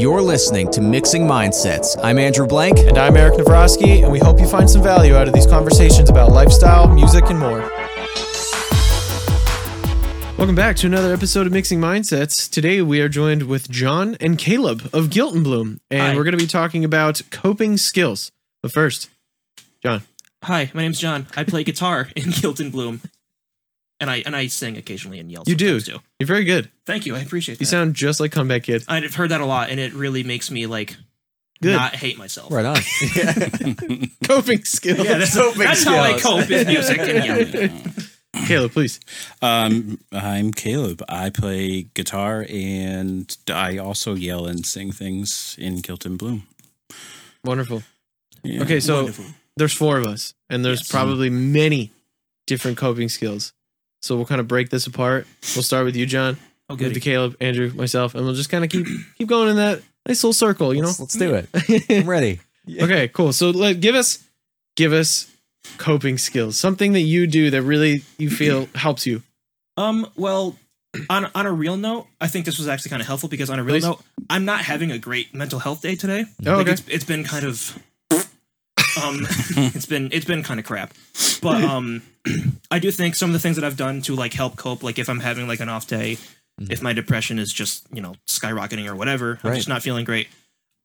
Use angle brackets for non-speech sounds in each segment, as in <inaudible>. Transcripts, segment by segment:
You're listening to Mixing Mindsets. I'm Andrew Blank. And I'm Eric Navrosky, and we hope you find some value out of these conversations about lifestyle, music, and more. Welcome back to another episode of Mixing Mindsets. Today we are joined with Jon and Caleb of Guilt In Bloom, and Hi. we're going to be talking about coping skills. But first, Jon. Hi, my name's Jon. I play guitar in Guilt In Bloom, and I and I sing occasionally and yell. You do. too. You're very good. Thank you. I appreciate that. You sound just like Comeback Kid. I've heard that a lot, and it really makes me like Good. not hate myself. Right on. <laughs> <laughs> coping skills. Yeah, that's, that's how I cope is music and yelling. <laughs> Caleb, please. Um, I'm Caleb. I play guitar and I also yell and sing things in Guilt In Bloom. Wonderful. Yeah. Okay, so Wonderful. there's four of us, and there's Yes. probably many different coping skills. So we'll kind of break this apart. We'll start with you, Jon. Okay. With the good. Caleb, Andrew, myself, and we'll just kind of keep <clears throat> keep going in that nice little circle, you know. Let's, let's do it. <laughs> I'm ready. okay, cool. So let give us give us coping skills, something that you do that really you feel <clears throat> helps you. Um. Well, on on a real note, I think this was actually kind of helpful because on a real Please. note, I'm not having a great mental health day today. Oh, like okay. it's, it's been kind of um <laughs> it's been it's been kind of crap. But um <clears throat> i do think some of the things that i've done to like help cope like if i'm having like an off day if my depression is just you know skyrocketing or whatever i'm just not feeling great.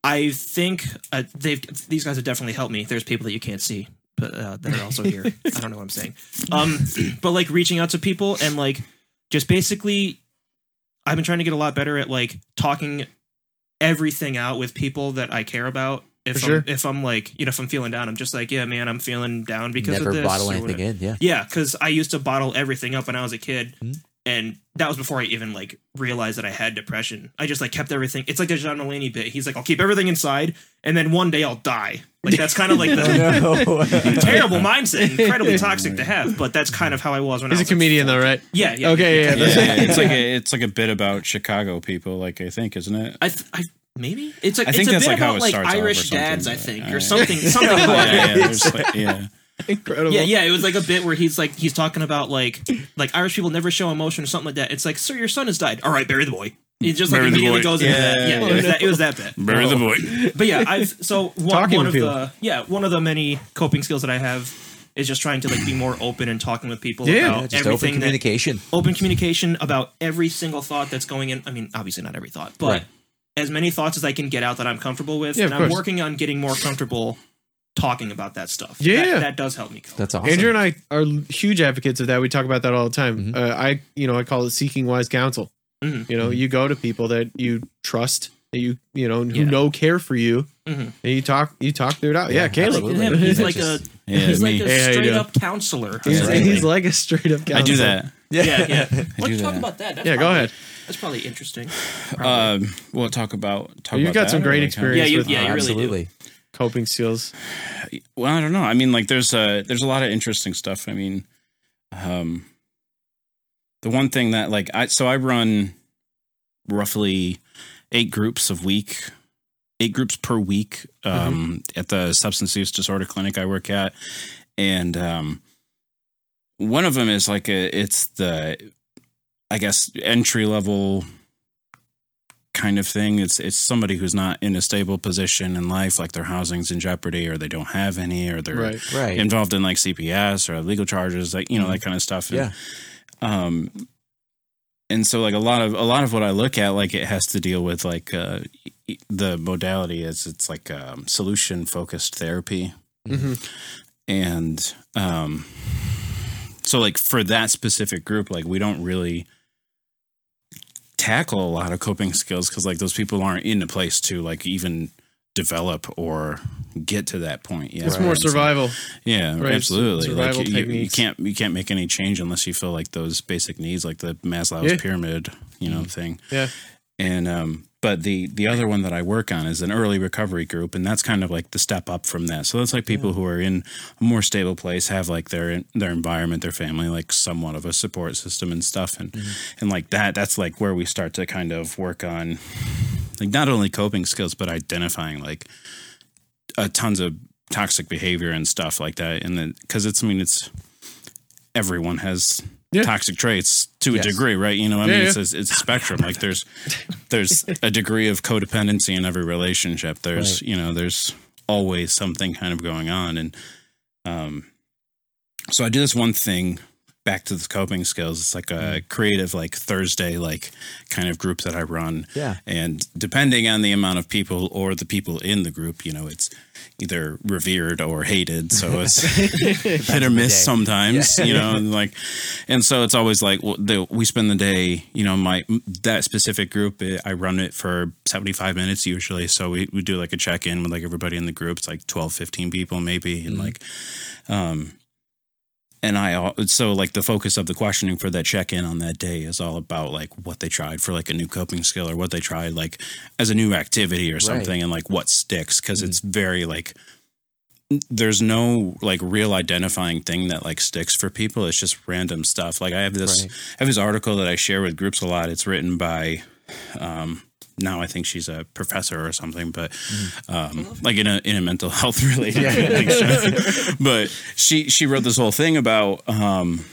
I think uh, they've these guys have definitely helped me. There's people that you can't see but uh, that are also here. <laughs> I don't know what i'm saying. Um but like reaching out to people and like just basically i've been trying to get a lot better at like talking everything out with people that I care about. If For sure. I'm, if I'm like, you know, if I'm feeling down, I'm just like, yeah, man, I'm feeling down because Never of this. bottle or anything whatever. in. Yeah. Yeah, because I used to bottle everything up when I was a kid, Mhm. and that was before I even like realized that I had depression. I just like kept everything. It's like the John Mulaney bit. He's like, I'll keep everything inside, and then one day I'll die. Like that's kind of like <laughs> the <laughs> terrible mindset, incredibly toxic to have. But that's kind of how I was when He's I a was like, comedian though, right? yeah, yeah. Okay, yeah, Yeah, that's- it's like <laughs> a it's like a bit about Chicago people, like I think, isn't it? I, th- I maybe it's like I it's think a that's bit like how about it like starts off or Irish dads, I think, or something, <laughs> something like yeah, that. yeah, like- yeah. Incredible. Yeah, yeah, it was like a bit where he's like he's talking about like like Irish people never show emotion or something like that. It's like, sir, your son has died. All right, bury the boy. It just like Bury immediately boy. goes into Yeah. that. Yeah, it was that, it was that bit. Bury the boy. But yeah, I've so <laughs> one, Talking one of people. the yeah one of the many coping skills that I have is just trying to like be more open and talking with people Yeah. about Yeah, just open everything that communication. open communication about every single thought that's going in. I mean, obviously not every thought, but Right. As many thoughts as I can get out that I'm comfortable with. Yeah, and I'm course. working on getting more comfortable talking about that stuff. Yeah. that, that does help me. cope. That's awesome. Andrew and I are huge advocates of that. We talk about that all the time. Mhm. Uh, I, you know, I call it seeking wise counsel. Mhm. You know, you go to people that you trust, that you, you know, who Yeah. know care for you, Mhm. and you talk, you talk through it out. Yeah, Yeah, Caleb. Absolutely. He's like a Yeah, he's me. like a Hey, straight doing? up counselor. He's, right. he's like a straight up counselor. I do that. Yeah, yeah. <laughs> I Let's do talk that. about that. That's Yeah, go ahead. That's probably interesting. Um, we'll talk about talk. You've about got that some or great like, experience Yeah, you- with yeah, you really do. Absolutely. coping skills. Well, I don't know. I mean, like, there's a there's a lot of interesting stuff. I mean, um, the one thing that like I so I run roughly eight groups of week, eight groups per week um, at the substance use disorder clinic I work at, and um, one of them is like a it's the I guess entry level kind of thing. It's it's somebody who's not in a stable position in life, like their housing's in jeopardy, or they don't have any, or they're Right. Right. involved in like CPS or legal charges, like you know that kind of stuff. And, yeah. Um, and so like a lot of a lot of what I look at, like it has to deal with like uh, the modality is it's like um, solution focused therapy, hmm and um, so like for that specific group, like we don't really tackle a lot of coping skills because like those people aren't in a place to like even develop or get to that point yet. It's more And so- survival. yeah, Right, absolutely. survival like you, you, you can't you can't make any change unless you feel like those basic needs, like the Maslow's Yeah. pyramid, you know, thing. Yeah. And um, but the the other one that I work on is an early recovery group, and that's kind of like the step up from that. So that's like people who are in a more stable place, have like their their environment, their family, like somewhat of a support system and stuff, and and like that. That's like where we start to kind of work on like not only coping skills, but identifying like uh, tons of toxic behavior and stuff like that. And then because it's I mean it's everyone has Yeah. toxic traits to a degree, right? You know, I Yeah, mean, yeah. it's a, it's a spectrum. Like there's <laughs> there's a degree of codependency in every relationship. There's you know there's always something kind of going on, and um, so I do this one thing. Back to the coping skills. It's like a creative, like Thursday, like kind of group that I run. Yeah. And depending on the amount of people or the people in the group, you know, it's either revered or hated. So <laughs> it's hit or miss sometimes, you know, and like, and so it's always like well, the, we spend the day, you know, my that specific group, eh, I run it for 75 minutes usually. So we, we do like a check in with like everybody in the group. It's like 12, 15 people maybe. And like, um, and I so like the focus of the questioning for that check in on that day is all about like what they tried for like a new coping skill or what they tried like as a new activity or something and like what sticks because it's very like there's no like real identifying thing that like sticks for people. It's just random stuff. Like I have this Right. I have this article that I share with groups a lot. It's written by um now I think she's a professor or something, but um, like in a in a mental <laughs> health related show. But she she wrote this whole thing about um,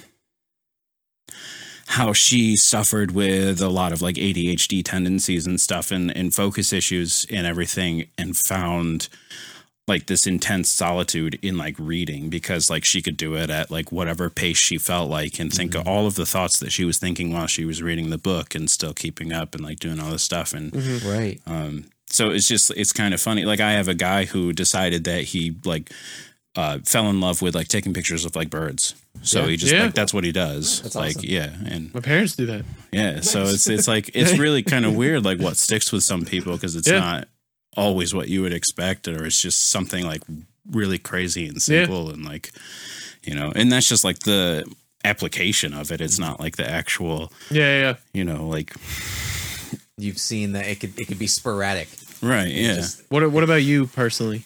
how she suffered with a lot of like ADHD tendencies and stuff and, and focus issues and everything and found like this intense solitude in like reading because like she could do it at like whatever pace she felt like and think of all of the thoughts that she was thinking while she was reading the book and still keeping up and like doing all this stuff and Right. um, so it's just it's kind of funny. Like I have a guy who decided that he like uh, fell in love with like taking pictures of like birds. So Yeah. he just Yeah. like that's what he does. That's like awesome. yeah, and My parents do that. yeah. So it's it's like it's <laughs> really kind of weird like what sticks with some people because it's Yeah. not always what you would expect or it's just something like really crazy and Yeah. simple and like you know and that's just like the application of it it's not like the actual Yeah, yeah, yeah. you know like You've seen that it could it could be sporadic. right yeah Just- What What about you personally?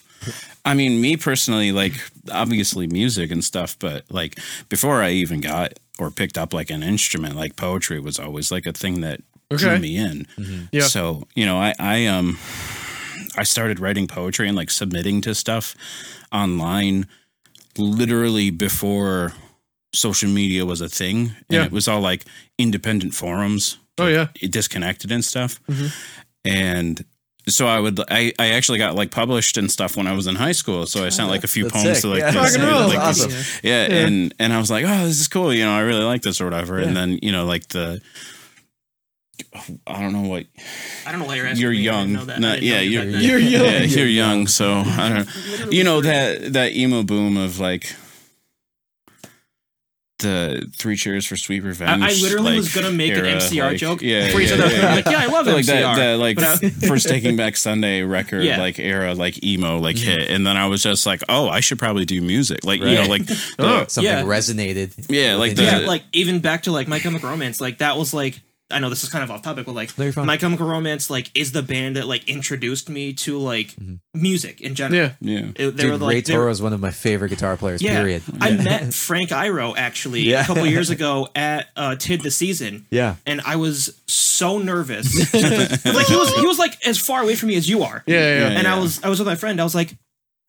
I mean, me personally, like obviously music and stuff, but like before I even got or picked up like an instrument, like poetry was always like a thing that drew me in. Yeah. So you know, I I um I started writing poetry and like submitting to stuff online literally before social media was a thing, and Yeah. it was all like independent forums Oh yeah. disconnected and stuff. Mhm. And so I would I, I actually got like published and stuff when I was in high school. So I sent like a few That's poems sick. to like Yeah. this- and like, That's this- yeah, Yeah. and and I was like, oh, this is cool. You know, I really like this or whatever. And then you know, like the I don't know what I don't know why you're asking. you're me. Young. know that. No, didn't yeah, know you're, that then. You're young. Yeah, you're young. So I don't know. You know that that emo boom of like the three cheers for sweet revenge. I, I literally like, was gonna make era, an MCR like- joke Yeah, before you yeah, yeah, I'm like, yeah, I love it. like MCR. that, that like but I, first Taking Back Sunday record Yeah. like era like emo like hit, and then I was just like, oh, I should probably do music, like you know, like <laughs> Oh. the, Something Yeah. resonated. yeah, like the yeah, like even back to like My Chemical Romance, like that was like I know this is kind of off topic, but like No. My Chemical Romance, like is the band that like introduced me to like music in general. Yeah. yeah. It- they Dude, were like they were- Toro is one of my favorite guitar players. Yeah, Period. I met <laughs> Frank Iero actually Yeah. a couple <laughs> years ago at uh, Tid the Season. Yeah. and I was so nervous. <laughs> like he was, he was like as far away from me as you are. Yeah, yeah. Yeah. And I was, I was with my friend. I was like,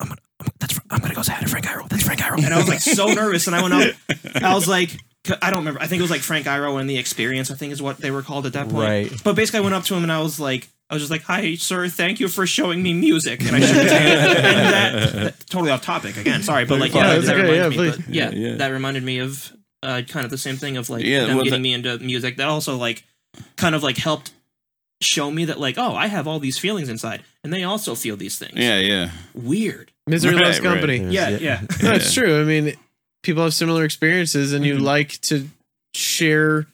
I'm gonna, I'm, that's, I'm gonna go say hi to Frank Iero. That's Frank Iero. And I was like so nervous. And I went up. I was like, I don't remember. I think it was like Frank Iero and the Experience. I think is what they were called at that point. Right. But basically, I went up to him and I was like. I was just like, "Hi, sir. Thank you for showing me music." And I shook his hand. <laughs> And that, that- totally off topic again. Sorry, but like, yeah, Yeah, that, okay, reminded yeah, me. But yeah, Yeah. that reminded me of uh, kind of the same thing of like Yeah, them well, getting that- me into music. That also like kind of like helped show me that like, oh, I have all these feelings inside, and they also feel these things. Yeah, yeah. weird. Misery Right, loves company. There's- Yeah, yeah. No, it's true. I mean, people have similar experiences, and you Mhm. like to share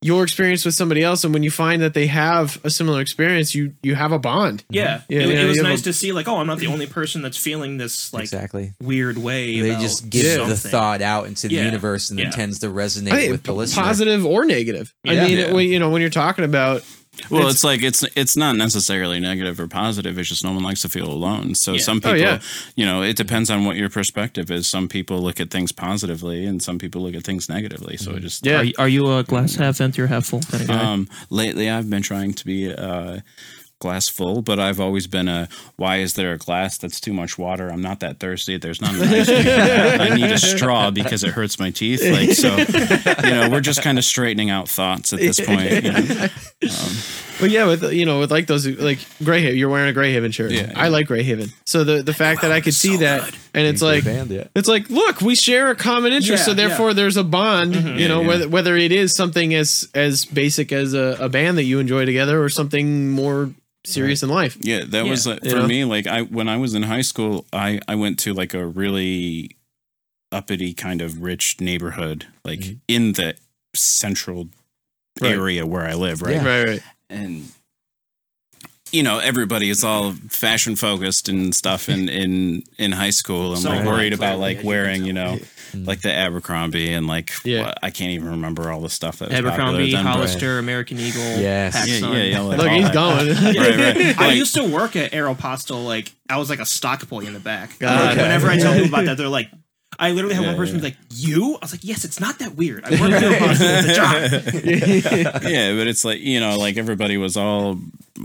your experience with somebody else. And when you find that they have a similar experience, you you have a bond. Yeah, Yeah, it, yeah, it was nice a- to see like, oh, I'm not the only person that's feeling this like exactly. weird way. They about just give Yeah. the thought out into the Yeah. universe and Yeah. it tends to resonate I think with the listener. positive or negative. I mean, Yeah. when, you know, when you're talking about Well, It's- it's, like it's it's not necessarily negative or positive. It's just no one likes to feel alone. So Yeah. some Oh, people, yeah. you know, it depends on what your perspective is. Some people look at things positively, and some people look at things negatively. So it just yeah, Are you, are you a glass half empty or half full kind of? Um, lately, I've been trying to be uh, glass full, but I've always been a why is there a glass that's too much water? I'm not that thirsty. There's not an ice cream. I need a straw because it hurts my teeth. Like so, you know, we're just kind of straightening out thoughts at this point. You know? Um, but yeah, with you know, with like those like Greyhaven, you're wearing a Greyhaven shirt. Yeah. I like Greyhaven. So the the fact that I could see that, and it's like band, yeah. it's like look, we share a common interest, Yeah, so therefore there's a bond. Mm-hmm. You know, Yeah, yeah. whether whether it is something as as basic as a, a band that you enjoy together, or something more serious in life. Yeah, that was Yeah. uh, You for know? me. Like I, when I was in high school, I I went to like a really uppity kind of rich neighborhood, like Mm-hmm. in the central Right. area where I live, right? Yeah. Right, right. And you know, everybody is all fashion focused and stuff in in in high school. I'm So like am I, worried about like wearing, you know, like the Abercrombie and like Yeah. what- I can't even remember all the stuff that was Abercrombie, popular then, but- Hollister, American Eagle, Yes. PacSun. Yeah, yeah, yeah. Like Look, he's that. going. <laughs> Right, right. <laughs> I used to work at Aeropostale. Like I was like a stock boy in the back. God. Like, uh, Whenever I tell people about that, <laughs> they're like, I literally had Yeah, one person yeah. be like, "You?" I was like, "Yes, it's not that weird. I work at Aeropostale. It's a job." yeah, but it's like you know, like everybody was all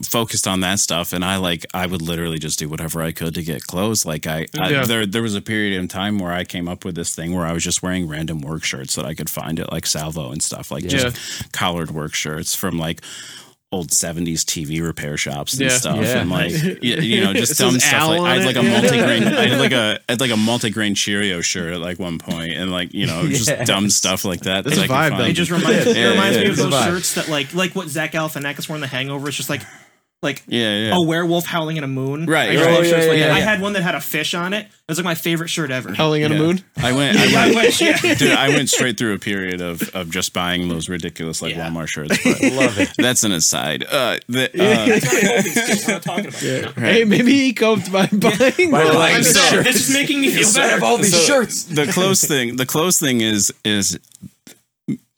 focused on that stuff, and I like I would literally just do whatever I could to get clothes. Like I, I Yeah. there there was a period in time where I came up with this thing where I was just wearing random work shirts that I could find at like Salvo and stuff, like just collared work shirts from like. Old seventies TV repair shops and Yeah. stuff, Yeah. and like <laughs> you, you know, just dumb stuff. Like I had it. like a Yeah. multi-grain, I had like a, I had like a multi-grain Cheerio shirt at like one point, and like you know, <laughs> just Yes. dumb stuff like that. That's that a I vibe, find. It just reminds <laughs> it reminds yeah, me of those shirts that like like what Zach Galifianakis wore in The Hangover. It's just like like yeah, yeah. a werewolf howling in a moon. Right, I, just right. love Oh, shirts yeah, like yeah, that. I had one that had a fish on it. It was like my favorite shirt ever. Howling in a moon. I went. <laughs> I I went yeah. Dude, I went straight through a period of, of just buying those ridiculous like Yeah. Walmart shirts. <laughs> But Love it. that's an aside. Uh, the, uh, We're not talking about it. Hey, maybe he coped by <laughs> buying. By the buying line. shirts. No, this is making me feel Instead better. of all these So- shirts. the close thing. The close thing is is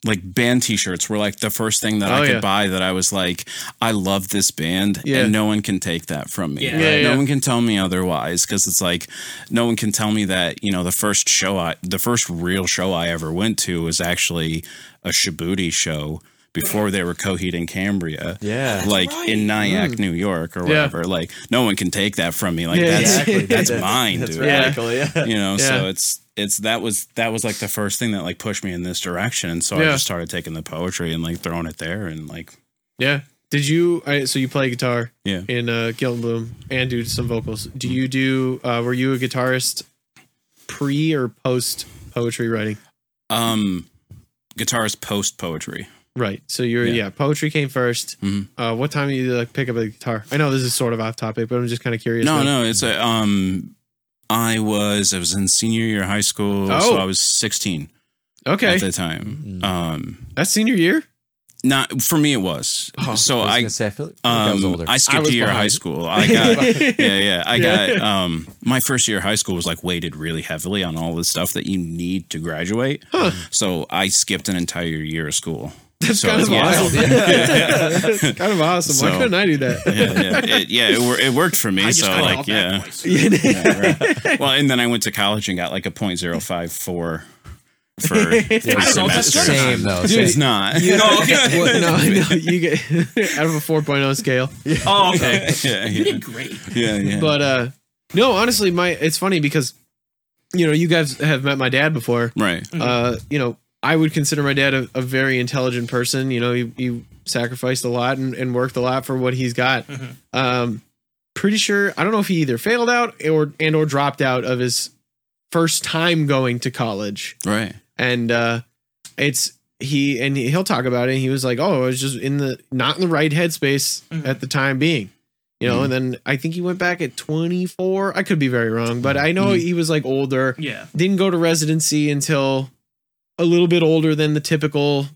like band T-shirts were like the first thing that Oh, I could yeah. buy. That I was like, I love this band, Yeah. and no one can take that from me. Yeah. right? Yeah, yeah. No one can tell me otherwise because it's like no one can tell me that you know the first show I, the first real show I ever went to was actually a Shabütie show. Before they were Coheed and Cambria, Yeah. like in Nyack, New York, or Mm. Yeah. whatever. Like, no one can take that from me. Like, Yeah, that's exactly. that's mine, That's dude Yeah. radical, yeah. you know Yeah. so it's it's that was that was like the first thing that like pushed me in this direction and so i just started taking the poetry and like throwing it there and like Yeah. Did you? I, so you play guitar yeah in uh, Guilt In Bloom and do some vocals. Do you do? Uh, were you a guitarist pre or post poetry writing? um guitarist post poetry Right. So you're yeah. Yeah. poetry came 1st Mhm. Uh, what time did you like pick up a guitar? I know this is sort of off topic, but I'm just kind of curious. no like- no it's a um i was i was in senior year of high school Oh. so i was 16 Okay, at the time um that's senior year. not for me it was Oh, so I was i gonna say, I feel like I was um, older. I skipped was a year of behind. high school. I got <laughs> yeah, yeah. I Yeah. got um my first year of high school was like weighted really heavily on all the stuff that you need to graduate. So I skipped an entire year of school. That's So, kind of yeah. awesome. <laughs> Yeah, <laughs> kind of awesome. Why So- couldn't I do that? yeah, it, yeah. It, it worked for me. I so like, yeah. <laughs> yeah right. Well, and then I went to college and got like a .054 for I Yeah, don't know semester. same though. Dude, same. It's not. You- Oh, okay. What- no, no, you get out of a 4.0 scale. Oh, okay. yeah, You did great. yeah, yeah. But uh no, honestly, my it's funny because you know you guys have met my dad before. right. Uh, you know, I would consider my dad a, a very intelligent person. You know, he, he sacrificed a lot and, and worked a lot for what he's got. Mhm. Um, pretty sure I don't know if he either failed out or and or dropped out of his first time going to college. Right. And uh, it's he and he'll talk about it. He was like, "Oh, I was just in the not in the right headspace Mhm. at the time being." You know, Mhm. and then I think he went back at 24. I could be very wrong, but I know Mhm. he was like older Yeah. didn't go to residency until a little bit older than the typical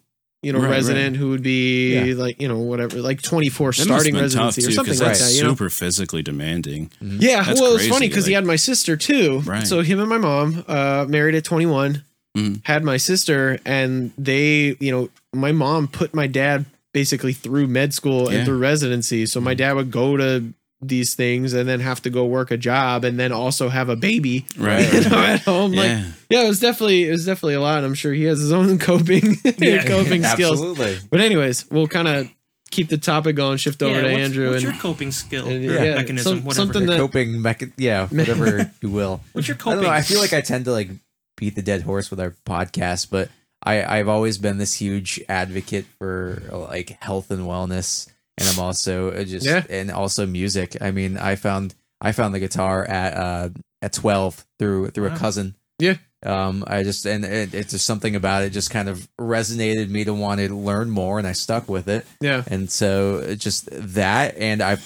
you know Right, resident who would be Yeah. like you know whatever like 24 That starting have been tough, residency or something like that's that you know super physically demanding. yeah That's well it's funny because he had my sister too Right. so him and my mom uh married at 21 Mhm. had my sister and they you know my mom put my dad basically through med school and through residency so my dad would go to these things and then have to go work a job and then also have a baby Right. <laughs> you know, at home like yeah. yeah, it was definitely it was definitely a lot. I'm sure he has his own <laughs> coping <laughs> Yeah. coping skills. Absolutely. But anyways, we'll kind of keep the topic going, shift over yeah, to what's, Andrew what's and your coping skill and, or yeah, mechanism, some- whatever? something that- coping mecha- yeah, whatever you will. what's your I coping? don't know. I feel like I tend to like beat the dead horse with our podcast, but I, I've always been this huge advocate for like health and wellness, and I'm also uh, just Yeah. and also music. I mean, I found I found the guitar at uh at 12 through through Wow. a cousin. Yeah. Um, I just and it, it's just something about it just kind of resonated me to want to learn more, and I stuck with it. yeah. And so just that, and I've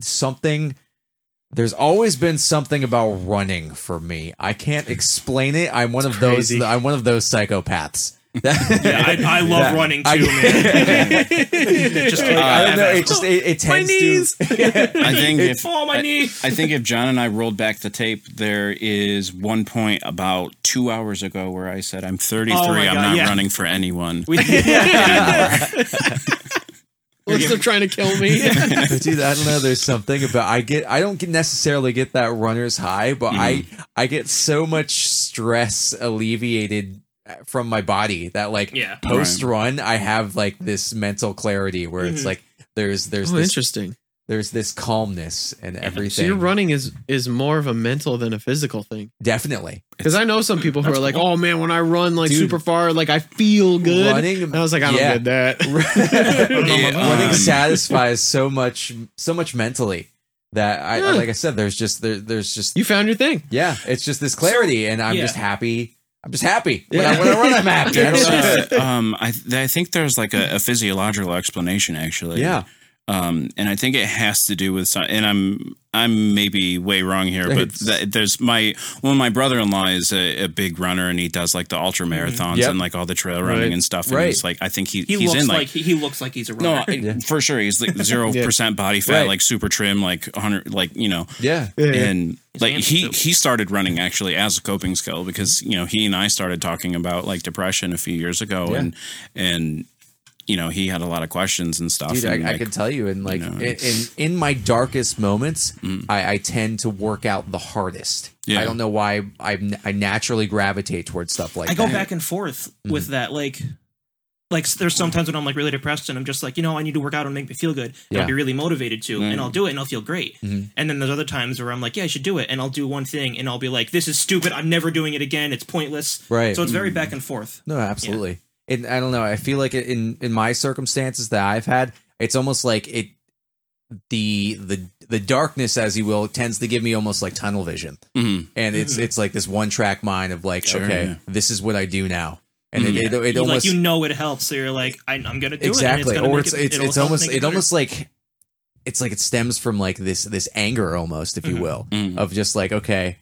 something. There's always been something about running for me. I can't explain it. I'm one of crazy. those. I'm one of those psychopaths. Yeah, I, I love Yeah. running too, I- <laughs> man. Just like, I don't know. It just it, it My tends knees. to. I think if oh my I, knee. I think if Jon and I rolled back the tape, there is one point about two hours ago where I said, "I'm 33. Oh I'm God, not yeah. running for anyone." We, What's <laughs> they're trying to kill me? But <laughs> dude, I don't know. There's something about I get. I don't necessarily get that runner's high, but I mm-hmm. I get so much stress alleviated from my body that like Yeah. post run I have like this mental clarity where it's Mhm. like there's there's oh, this interesting. there's this calmness and everything. So everything. your running is is more of a mental than a physical thing. Definitely Because I know some people who are like, cool. "Oh man, when I run like Dude. super far, like I feel good." running. And I was like, "I don't Yeah. get that." <laughs> Yeah, running um, satisfies so much so much mentally that I Yeah. like I said there's just there, there's just you found your thing. yeah it's just this clarity and I'm yeah. just happy I'm just happy when, Yeah. I, when I run I'm I There's, uh, um, I th- I think there's like a, a physiological explanation actually. yeah Um, and I think it has to do with some, and I'm I'm maybe way wrong here, but th- there's my well, my brother-in-law is a, a big runner and he does like the ultra marathons Yep. and like all the trail running Right. and stuff. And Right. he's like, I think he, he he's looks in like, like. he, he looks like he's a no, runner. I- for sure. He's like <laughs> zero percent body fat, Right. like super trim, like 100, like you know, yeah and like he he started running actually as a coping skill because you know he and I started talking about like depression a few years ago Yeah. and and you know he had a lot of questions and stuff. Dude, and, I, I like, can tell you, in like know, in, in in my darkest moments, Mm. I, I tend to work out the hardest. Yeah. I don't know why I I naturally gravitate towards stuff like I go that. back and forth Mm-hmm. with that. Like, like there's sometimes when I'm like really depressed and I'm just like, you know, I need to work out and make me feel good. And Yeah. I'll be really motivated to, and I'll do it and I'll feel great. Mhm. And then there's other times where I'm like, yeah, I should do it, and I'll do one thing and I'll be like, this is stupid. I'm never doing it again. It's pointless. Right. So it's very back and forth. No, absolutely. And I don't know. I feel like in in my circumstances that I've had, it's almost like it the the the darkness, as you will, tends to give me almost like tunnel vision, mhm. and it's it's like this one track mind of like, Sure, okay, yeah. this is what I do now, and Mhm. it, it, it You, almost like you know it helps, so you're like, I, I'm gonna do exactly, it. and or it's it- it's it'll it's almost make it almost like it's like it stems from like this this anger almost, if you Mhm. will, Mhm. of just like okay,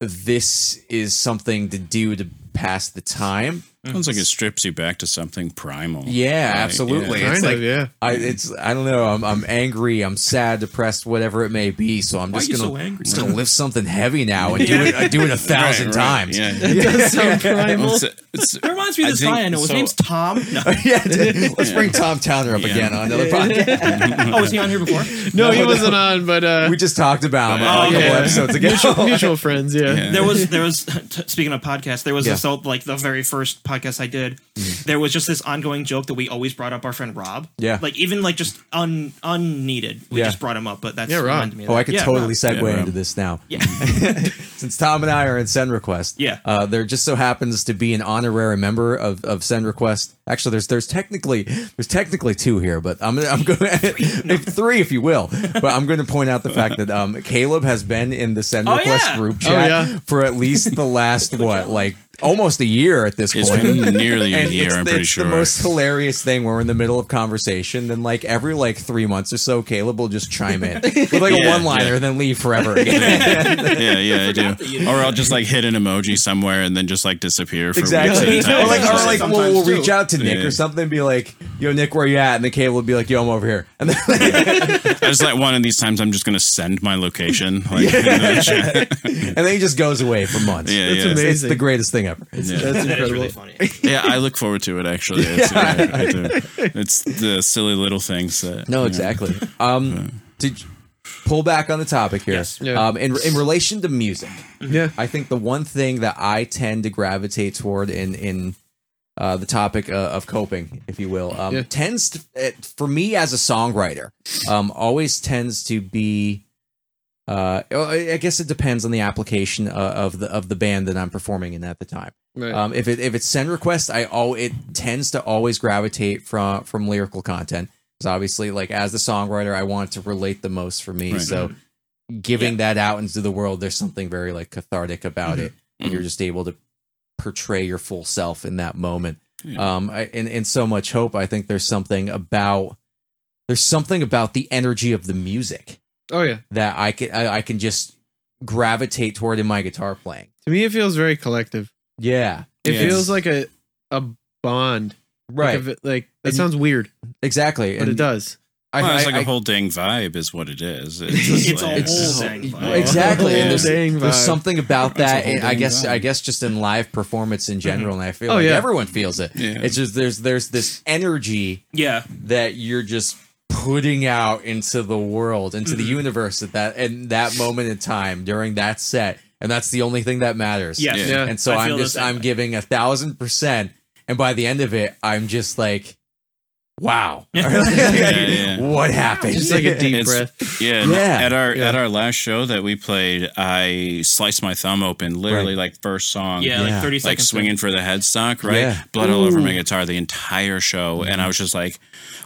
this is something to do to pass the time. Sounds like it strips you back to something primal. Yeah, Right, absolutely. yeah. It's Kind like of, yeah. I it's I don't know. I'm I'm angry. I'm sad, depressed, whatever it may be. So I'm Why just gonna so angry? just gonna lift something heavy now and <laughs> do it do it a thousand Right, right, times. Yeah. <laughs> It does sound primal. It's, it's, It reminds me of this think- guy I know. His so- name's Tom. <laughs> No. yeah. Let's Yeah. bring Tom Towner up Yeah. again on another podcast. oh, was he on here before? No, he wasn't on, but uh, we just talked about him Oh, a couple yeah. episodes ago. mutual, mutual friends. Yeah. Yeah. there was there was t- speaking of podcasts there was Yeah. This old, like the very first podcast i did mm-hmm. there was just this ongoing joke that we always brought up our friend rob Yeah. like even like just un unneeded we Yeah. just brought him up but that's Yeah, Rob. reminded me of Oh, that. I could yeah, totally Rob. segue Yeah, into this now. yeah <laughs> Since Tom and I are in Send Request, Yeah. uh, there just so happens to be an honorary member of, of Send Request. Actually, there's there's technically there's technically two here, but I'm gonna- I'm going <laughs> if three, if you will. But I'm going to point out the fact that um, Caleb has been in the Send Oh, Request yeah. group Oh, chat yeah. for at least the last <laughs> what like almost a year at this it's point. been nearly a <laughs> year, it's, I'm pretty it's sure. the most hilarious thing. We're in the middle of conversation, then like every like three months or so, Caleb will just chime in with like a one liner, yeah. and then leave forever again. yeah, yeah, I that do. you Or I'll just like hit an emoji somewhere and then just like disappear for Exactly. weeks <laughs> a or like, or like we'll, we'll reach out to Nick Yeah. or something and be like, "Yo, Nick, where you at?" And the Caleb will be like, "Yo, I'm over here." And then I just like one of these times I'm just gonna send my location. <laughs> Like, yeah, <laughs> and then he just goes away for months. yeah, That's yeah. It's, it's the greatest thing ever. That's that is incredible. really funny Yeah, I look forward to it actually. It's, yeah, I do. it's the silly little things that No, you know. exactly. Um, to pull back on the topic here, Yes. Yeah. um, in in relation to music, Yeah. I think the one thing that I tend to gravitate toward in in uh, the topic uh, of coping, if you will, um, Yeah. tends to, it, for me as a songwriter, um, always tends to be. Uh, I I guess it depends on the application uh, of the of the band that I'm performing in at the time. Right. Um, if it if it's send request, I oh it tends to always gravitate from from lyrical content. Because obviously, like as the songwriter, I want to relate the most for me. Right. So mm-hmm. giving that out into the world, there's something very like cathartic about mm-hmm. it, and you're mm-hmm. just able to portray your full self in that moment. Yeah. Um, I, in in so much hope, I think there's something about there's something about the energy of the music oh yeah. that I can I, I can just gravitate toward in my guitar playing. To me, it feels very collective. Yeah, It Yes. feels like a a bond. Right, Like, if it- like that And- sounds weird, exactly. but it does. I, well, it's like a I- whole dang vibe, is what it is. <laughs> It's, just It's a whole dang vibe. Exactly. And there's, Dang there's something about that. and I guess vibe. I guess just in live performance in uh-huh. general, and I feel Oh, like yeah. everyone feels it. Yeah. It's just there's there's this energy Yeah. that you're just putting out into the world, into the mm-hmm. universe at that and that moment in time during that set, and that's the only thing that matters. Yes. Yeah. Yeah. And so I I'm just I'm way. giving a thousand percent, and by the end of it, I'm just like, wow, <laughs> <laughs> yeah. what happened? Just like a deep It's- breath. Yeah, Yeah. At our Yeah. at our last show that we played, I sliced my thumb open, literally like first song. Yeah, Yeah. like 30 Like seconds. swinging for the headstock, right? Yeah. Blood all over my guitar the entire show, and I was just like,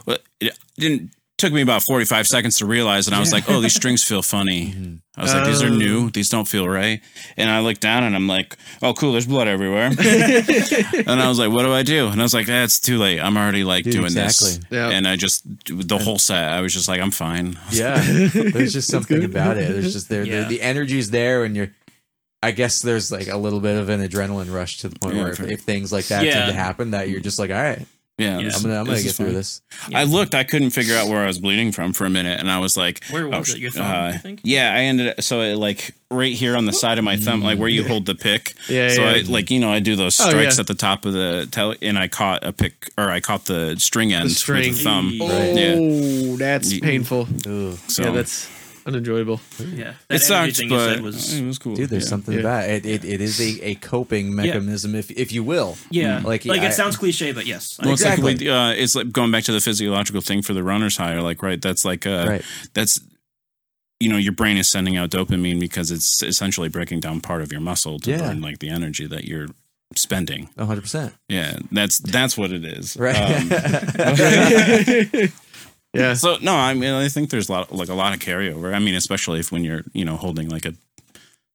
well, it didn't took me about forty five seconds to realize, and I was like, oh, these strings feel <laughs> funny. I was like, these are Oh. new. These don't feel right. And I looked down, and I'm like, oh, cool. There's blood everywhere. <laughs> and I was like, what do I do? And I was like, that's too late. I'm already like Dude, doing exactly. this. Yeah. And I just the whole set. I was just like, I'm fine. Yeah, <laughs> there's just something about it. There's just there, Yeah. the, the energy's there, and you're. I guess there's like a little bit of an adrenaline rush to the point Yeah, where if, if things like that Yeah. tend to happen, that you're just like, all right, Yeah, Yeah. I'm gonna I'm gonna get through fine. this. I looked. I couldn't figure out where I was bleeding from for a minute, and I was like, Where was oh, it? Your thumb, uh, you think? Yeah, I ended up so it, like right here on the side of my thumb, like where you hold the pick. Yeah, So yeah. I like you know I do those Oh, strikes yeah. at the top of the tele, and I caught a pick or I caught the string end string. with the thumb. Oh, Oh, Yeah. that's painful. Ugh. So Yeah, that's unenjoyable. Yeah. That it energy sucked, but said was. it was cool. Dude, there's yeah. something Yeah. about it. It, it is a, a coping mechanism, if if you will. Yeah. Like, Like, I- it sounds cliche, but yes. Well, it's Exactly. like uh, it's like going back to the physiological thing for the runner's high. Like, right? That's like uh, Right. that's you know your brain is sending out dopamine because it's essentially breaking down part of your muscle to Yeah. burn like the energy that you're spending. 100. percent Yeah, that's that's what it is. Right. Um, <laughs> <laughs> Yeah. <laughs> so no, I mean I think there's a lot like a lot of carryover. I mean, especially if when you're you know holding like a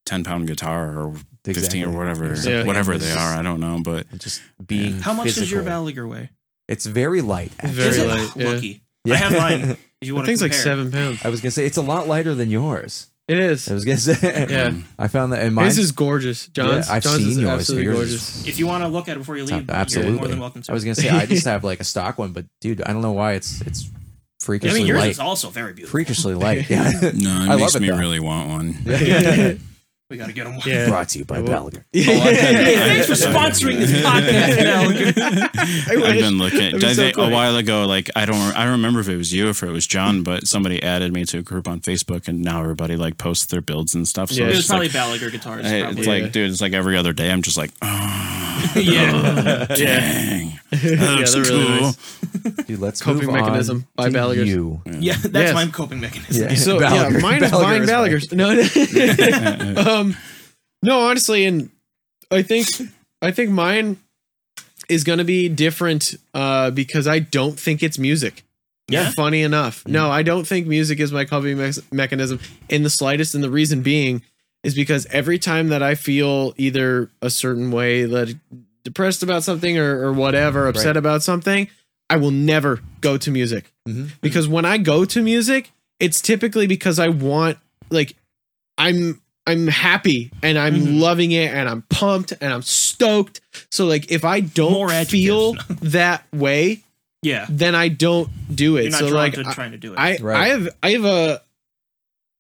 ten pound guitar or fifteen Exactly. or whatever Yeah. whatever It's they just- are. I don't know, but just being. How much does your physical. Gallagher weigh? It's very light. actually. Very Is it? light, yeah. Lucky. Yeah. I have mine. <laughs> If you I want think it's like seven pounds. I was gonna say it's a lot lighter than yours. It is. I was gonna say. <laughs> Yeah. I found that in mine. His is gorgeous. Jon's, Yeah, I've Jon's seen is yours. absolutely Yours gorgeous. If you want to look at it before you leave, Absolutely. you're more than welcome to. I was gonna say I just have like a stock one, but dude, I don't know why it's it's I freakishly mean, yours light. is also very beautiful. freakishly light. <laughs> Yeah. no, it I makes love it, me though. really want one. <laughs> We got to get them one. Yeah. Brought to you by Gallagher. Hey, <laughs> oh, thanks for sponsoring this podcast, Gallagher. I've been looking. Be so think cool. a while ago, like I don't, I don't remember if it was you or if it was Jon, but somebody added me to a group on Facebook, and now everybody like posts their builds and stuff. So Yeah. It it's was probably like, Gallagher guitars. hey, probably. it's Yeah. like, dude, it's like every other day. I'm just like, oh, <laughs> yeah. dang, <laughs> that Yeah, looks they're really cool. nice. Dude, let's Coping move on mechanism by to Gallagher's. You. Yeah, that's Yes. my coping mechanism. Yeah. So Gallagher- yeah, mine is Gallagher buying is Gallagher's. No, um, um, no, honestly, and I think I think mine is going to be different uh, because I don't think it's music. Yeah? Funny enough, no, I don't think music is my coping me- mechanism in the slightest, and the reason being is because every time that I feel either a certain way, that depressed about something or, or whatever, upset Right. about something, I will never go to music Mhm. because when I go to music, it's typically because I want like I'm I'm happy and I'm Mhm. loving it and I'm pumped and I'm stoked. So like if I don't More feel <laughs> that way, Yeah. then I don't do it. You're not so drawn like to I, trying to do it. I Right. I have I have a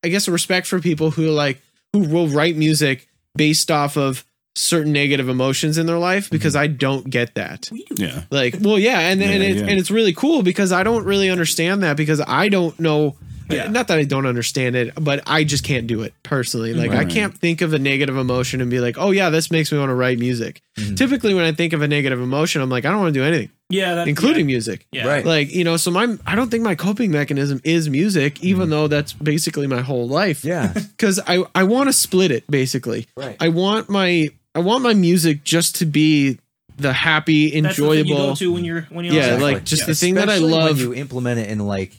I guess a respect for people who like who will write music based off of certain negative emotions in their life because I don't get that. Yeah, Like, well, yeah, and and it's yeah. and it's really cool because I don't really understand that because I don't know Yeah. Not that I don't understand it, but I just can't do it personally. Like I can't think of a negative emotion and be like, "Oh yeah, this makes me want to write music." Mhm. Typically, when I think of a negative emotion, I'm like, "I don't want to do anything, Yeah, that, including music." yeah. Right. Like you know, so my I don't think my coping mechanism is music, even though that's basically my whole life. Yeah. <laughs> <laughs> because I I want to split it basically. Right. I want my I want my music just to be the happy, That's the thing you go enjoyable. to when you're when you're Yeah, outside. like just the thing that I love. when you implement it in like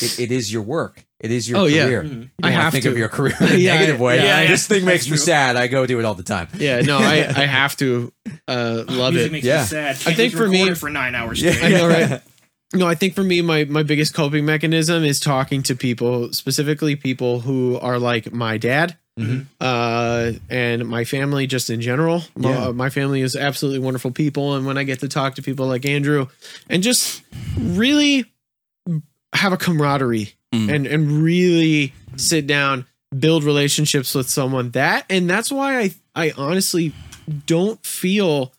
it, it is your work. It is your Oh, yeah. career. Mhm. You I don't wanna have think to. of your career <laughs> in a Yeah, negative way. yeah, yeah. this thing makes That's me sad. I go do it all the time. yeah, no, I <laughs> I have to uh, love Music it. makes Yeah. me sad. I Can't think for me- for nine hours Yeah. straight. I know, right? <laughs> No, I think for me, my my biggest coping mechanism is talking to people, specifically people who are like my dad, Mhm. uh, and my family, just in general. Yeah. uh, my family is absolutely wonderful people, and when I get to talk to people like Andrew, and just really have a camaraderie, Mm. and and really sit down, build relationships with someone that, and that's why I I honestly don't feel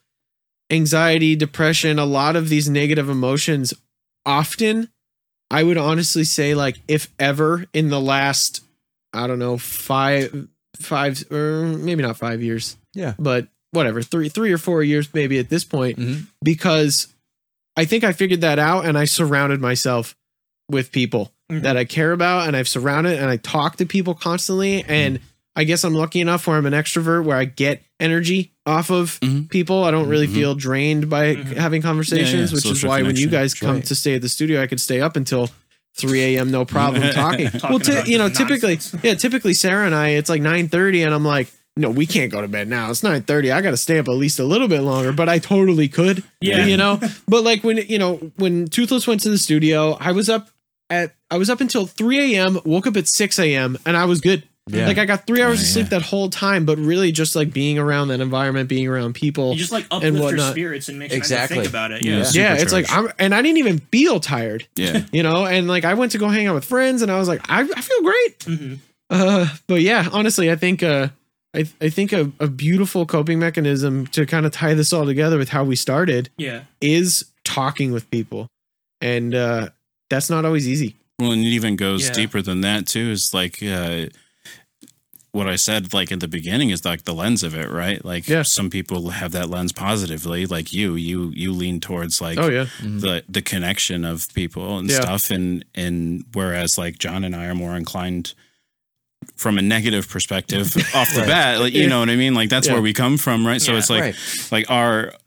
anxiety, depression, a lot of these negative emotions often I would honestly say like if ever in the last I don't know 5 5 or maybe not 5 years. Yeah. But whatever, 3 3 or 4 years maybe at this point Mhm. because I think I figured that out and I surrounded myself with people Mhm. that I care about and I've surrounded and I talk to people constantly and I guess I'm lucky enough where I'm an extrovert where I get energy off of Mhm. people. I don't really Mhm. feel drained by Mhm. having conversations, which is why when you guys come Right. to stay at the studio, I could stay up until 3 a.m. no problem <laughs> talking. Talking well, about you know, typically, nonsense. yeah, typically Sarah and I, it's like 9:30, and I'm like, no, we can't go to bed now. It's 9:30. I got to stay up at least a little bit longer, but I totally could. Yeah. you know. But like when you know when Toothless went to the studio, I was up at I was up until 3 a.m. Woke up at 6 a.m. and I was good. Yeah. Like I got three hours Oh, of sleep yeah. that whole time, but really just like being around that environment, being around people. You just like and uplift your spirits and make sure Exactly. to think about it. Yeah. Yeah. yeah, it's like I'm, and I didn't even feel tired, Yeah. <laughs> you know. And like I went to go hang out with friends, and I was like, I, I feel great. Mhm. Uh, but yeah, honestly, I think uh, I I think a, a beautiful coping mechanism to kind of tie this all together with how we started Yeah. is talking with people, and uh, that's not always easy. Well, and it even goes Yeah. deeper than that too. Is like uh, what I said, like in the beginning, is like the lens of it, right? Like Yeah. some people have that lens positively, like you. You you lean towards like Oh yeah, the the connection of people and Yeah. stuff, and and whereas like Jon and I are more inclined from a negative perspective <laughs> off the Right. bat, like you Yeah. know what I mean? Like that's Yeah. where we come from, right? So Yeah. it's like right. like our It's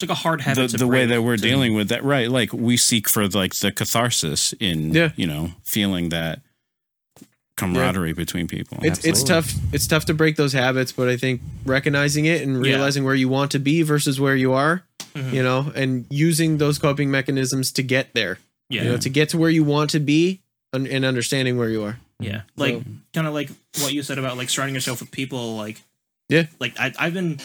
like a hard the, habit to the way that we're dealing with that right like we seek for like the catharsis in Yeah. you know feeling that camaraderie between people it's it's tough. It's tough to break those habits, but I think recognizing it and Yeah. realizing where you want to be versus where you are, Mhm. you know, and using those coping mechanisms to get there, Yeah. you know, to get to where you want to be and, and understanding where you are. Yeah, like So- kind of like what you said about like surrounding yourself with people. Like, Yeah. like I, I've been,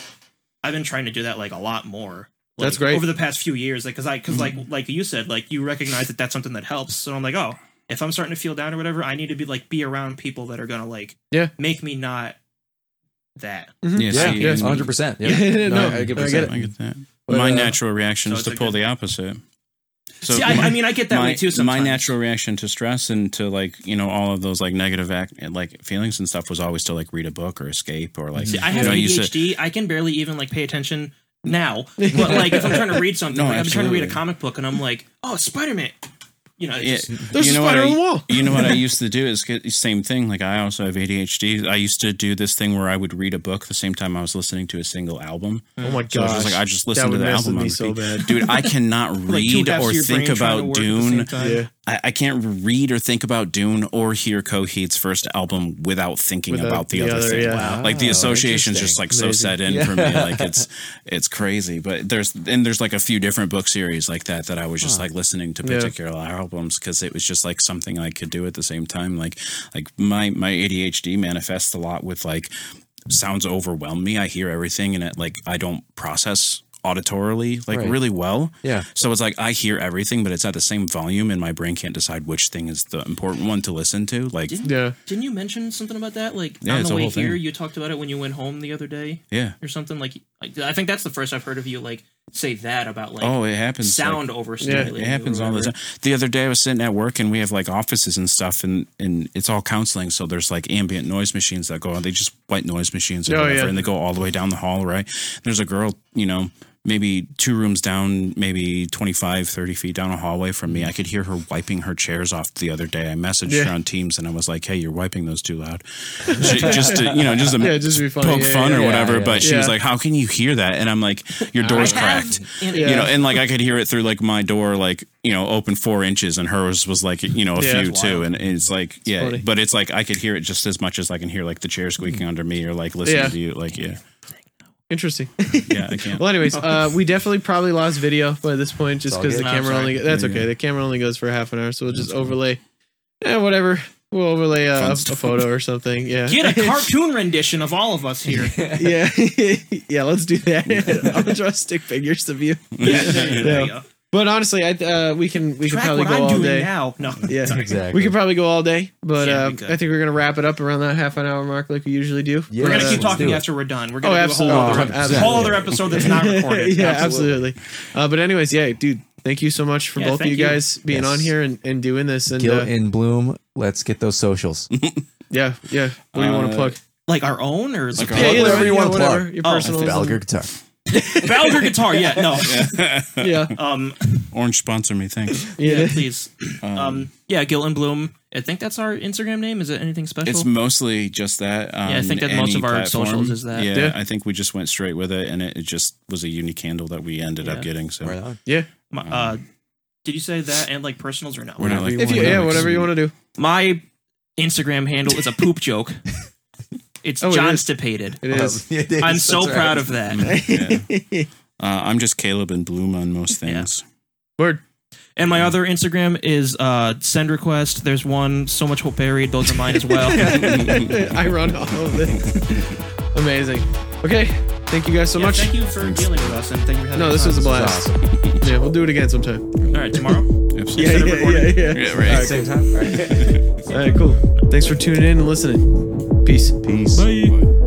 I've been trying to do that like a lot more. Like, That's great. over the past few years. Like, cause I, because like, like you said, like you recognize that that's something that helps. So I'm like, oh, if I'm starting to feel down or whatever, I need to be like be around people that are gonna like, Yeah. make me not that. yeah, Yeah, yeah, 100%. Yeah. Yeah, <laughs> no, I, I get I get it. I get that But, my uh, natural reaction so is to pull good- the opposite so See, I, my, I mean, I get that my, way too. Sometimes. my natural reaction to stress and to like you know all of those like negative act like feelings and stuff was always to like read a book or escape or like See, I have know, you said- ADHD. I can barely even like pay attention now. <laughs> But like if I'm trying to read something, No, like, I'm trying to read a comic book and I'm like, oh, Spider Man. You know, Yeah, just, There's you know what spider I, on the wall. You know what I <laughs> used to do is get the same thing. Like I also have ADHD. I used to do this thing where I would read a book the same time I was listening to a single album. Oh my So it's gosh, just like I just that to would the mess album with me so bad. Dude, I cannot <laughs> read halves or think brain trying to about work at the same Dune. Yeah. I, I can't read or think about Dune or hear Coheed's first album without thinking Without about the, the other, other, thing. yeah. Wow. Like the Oh, association's just like so set in for me. Like it's <laughs> it's crazy. But there's and there's like a few different book series like that that I was just like listening to Yeah. particular albums because it was just like something I could do at the same time. Like like my my ADHD manifests a lot with like sounds overwhelm me. I hear everything and it like I don't process auditorily like Right. really well. Yeah. So it's like I hear everything, but it's at the same volume, and my brain can't decide which thing is the important one to listen to. Like, Didn't, Yeah. didn't you mention something about that? Like Yeah, on the way here, thing. you talked about it when you went home the other day yeah, or something. Like I I think that's the first I've heard of you like say that about like Oh, it happens. like- sound overstimulating. It happens all the time. The other day I was sitting at work and we have like offices and stuff and, and it's all counseling. So there's like ambient noise machines that go on. They just white noise machines or Oh, whatever. yeah. And they go all the way down the hall, right? There's a girl, you know, maybe two rooms down, maybe 25, 30 feet down a hallway from me. I could hear her wiping her chairs off the other day. I messaged Yeah. her on Teams and I was like, hey, you're wiping those too loud. She, just to, you know, just to <laughs> Yeah, just be funny. poke Yeah, fun yeah, or yeah. whatever. Yeah, But she was like, how can you hear that? And I'm like, your door's I cracked and- you know, and like I could hear it through like my door, like you know, open four inches, and hers was like you know a Yeah. few too, and it's like yeah, funny. but it's like I could hear it just as much as I can hear like the chair squeaking under me or like listening Yeah. to you, like yeah, Interesting. <laughs> yeah, I can't. Well, anyways, uh, <laughs> we definitely probably lost video by this point just because the good. Camera sorry. only. That's Yeah, okay. yeah. The camera only goes for half an hour, so we'll just overlay. Yeah, whatever. We'll overlay a, Fun a stuff. photo or something. Yeah. Get a <laughs> cartoon rendition of all of us here. yeah, yeah. Let's do that. I'll draw stick figures of you. There you Yeah. go. But honestly, I uh, we can we can probably what go I'm all doing day. now. No, Yeah, <laughs> Exactly. we could probably go all day, but Yeah, uh, could. I think we're gonna wrap it up around that half an hour mark, like we usually do. Yeah, we're gonna keep let's talking do it. after we're done. We're Oh, gonna do a absolutely. whole other, Oh, episode, absolutely. whole other episode that's not <laughs> recorded. yeah, Absolutely. absolutely. Uh, but anyways, yeah, dude, thank you so much for Yeah, both of thank you you. guys being Yes. on here and, and doing this. And Guilt uh, in Bloom. Let's get those socials. <laughs> yeah, yeah. What do you want to Uh, plug? Like our own or like our Yeah, own. either whatever way, you yeah, wanna whatever, Oh, Your personal. Balaguer guitar. <laughs> Balaguer guitar. Yeah, no. Yeah, Um, Orange sponsor me, thanks. yeah, yeah. please. <laughs> Um, yeah, Guilt In Bloom. I think that's our Instagram name. Is it anything special? It's mostly just that. Um, Yeah, I think that most of our platform. socials is that. Yeah, Yeah. I think we just went straight with it, and it, it just was a unique handle that we ended Yeah. up getting. So Right on. yeah. My- uh, did you say that and like personals or no? we're not like If you, wanna yeah, whatever you want to do. My Instagram handle is a poop joke. <laughs> It's Oh, it Jon is. Stipated. It is. <laughs> Yeah, it is. I'm so That's proud right. of that. <laughs> Yeah. Uh, I'm just Caleb and Bloom on most things. Word. And my other Instagram is uh, send request. There's one so much hope buried. Those are mine as well. <laughs> I run all of it. Amazing. Okay. Thank you guys so Yeah, much. Thank you for dealing with us and thank you for having No, this was a on. This is blast. awesome. Yeah, we'll do it again sometime. All right, tomorrow. Absolutely. Yeah, Instead of yeah, yeah, yeah. Yeah, right. Same time. All right. All right, cool. Thanks for tuning in and listening. Peace. Peace. Bye.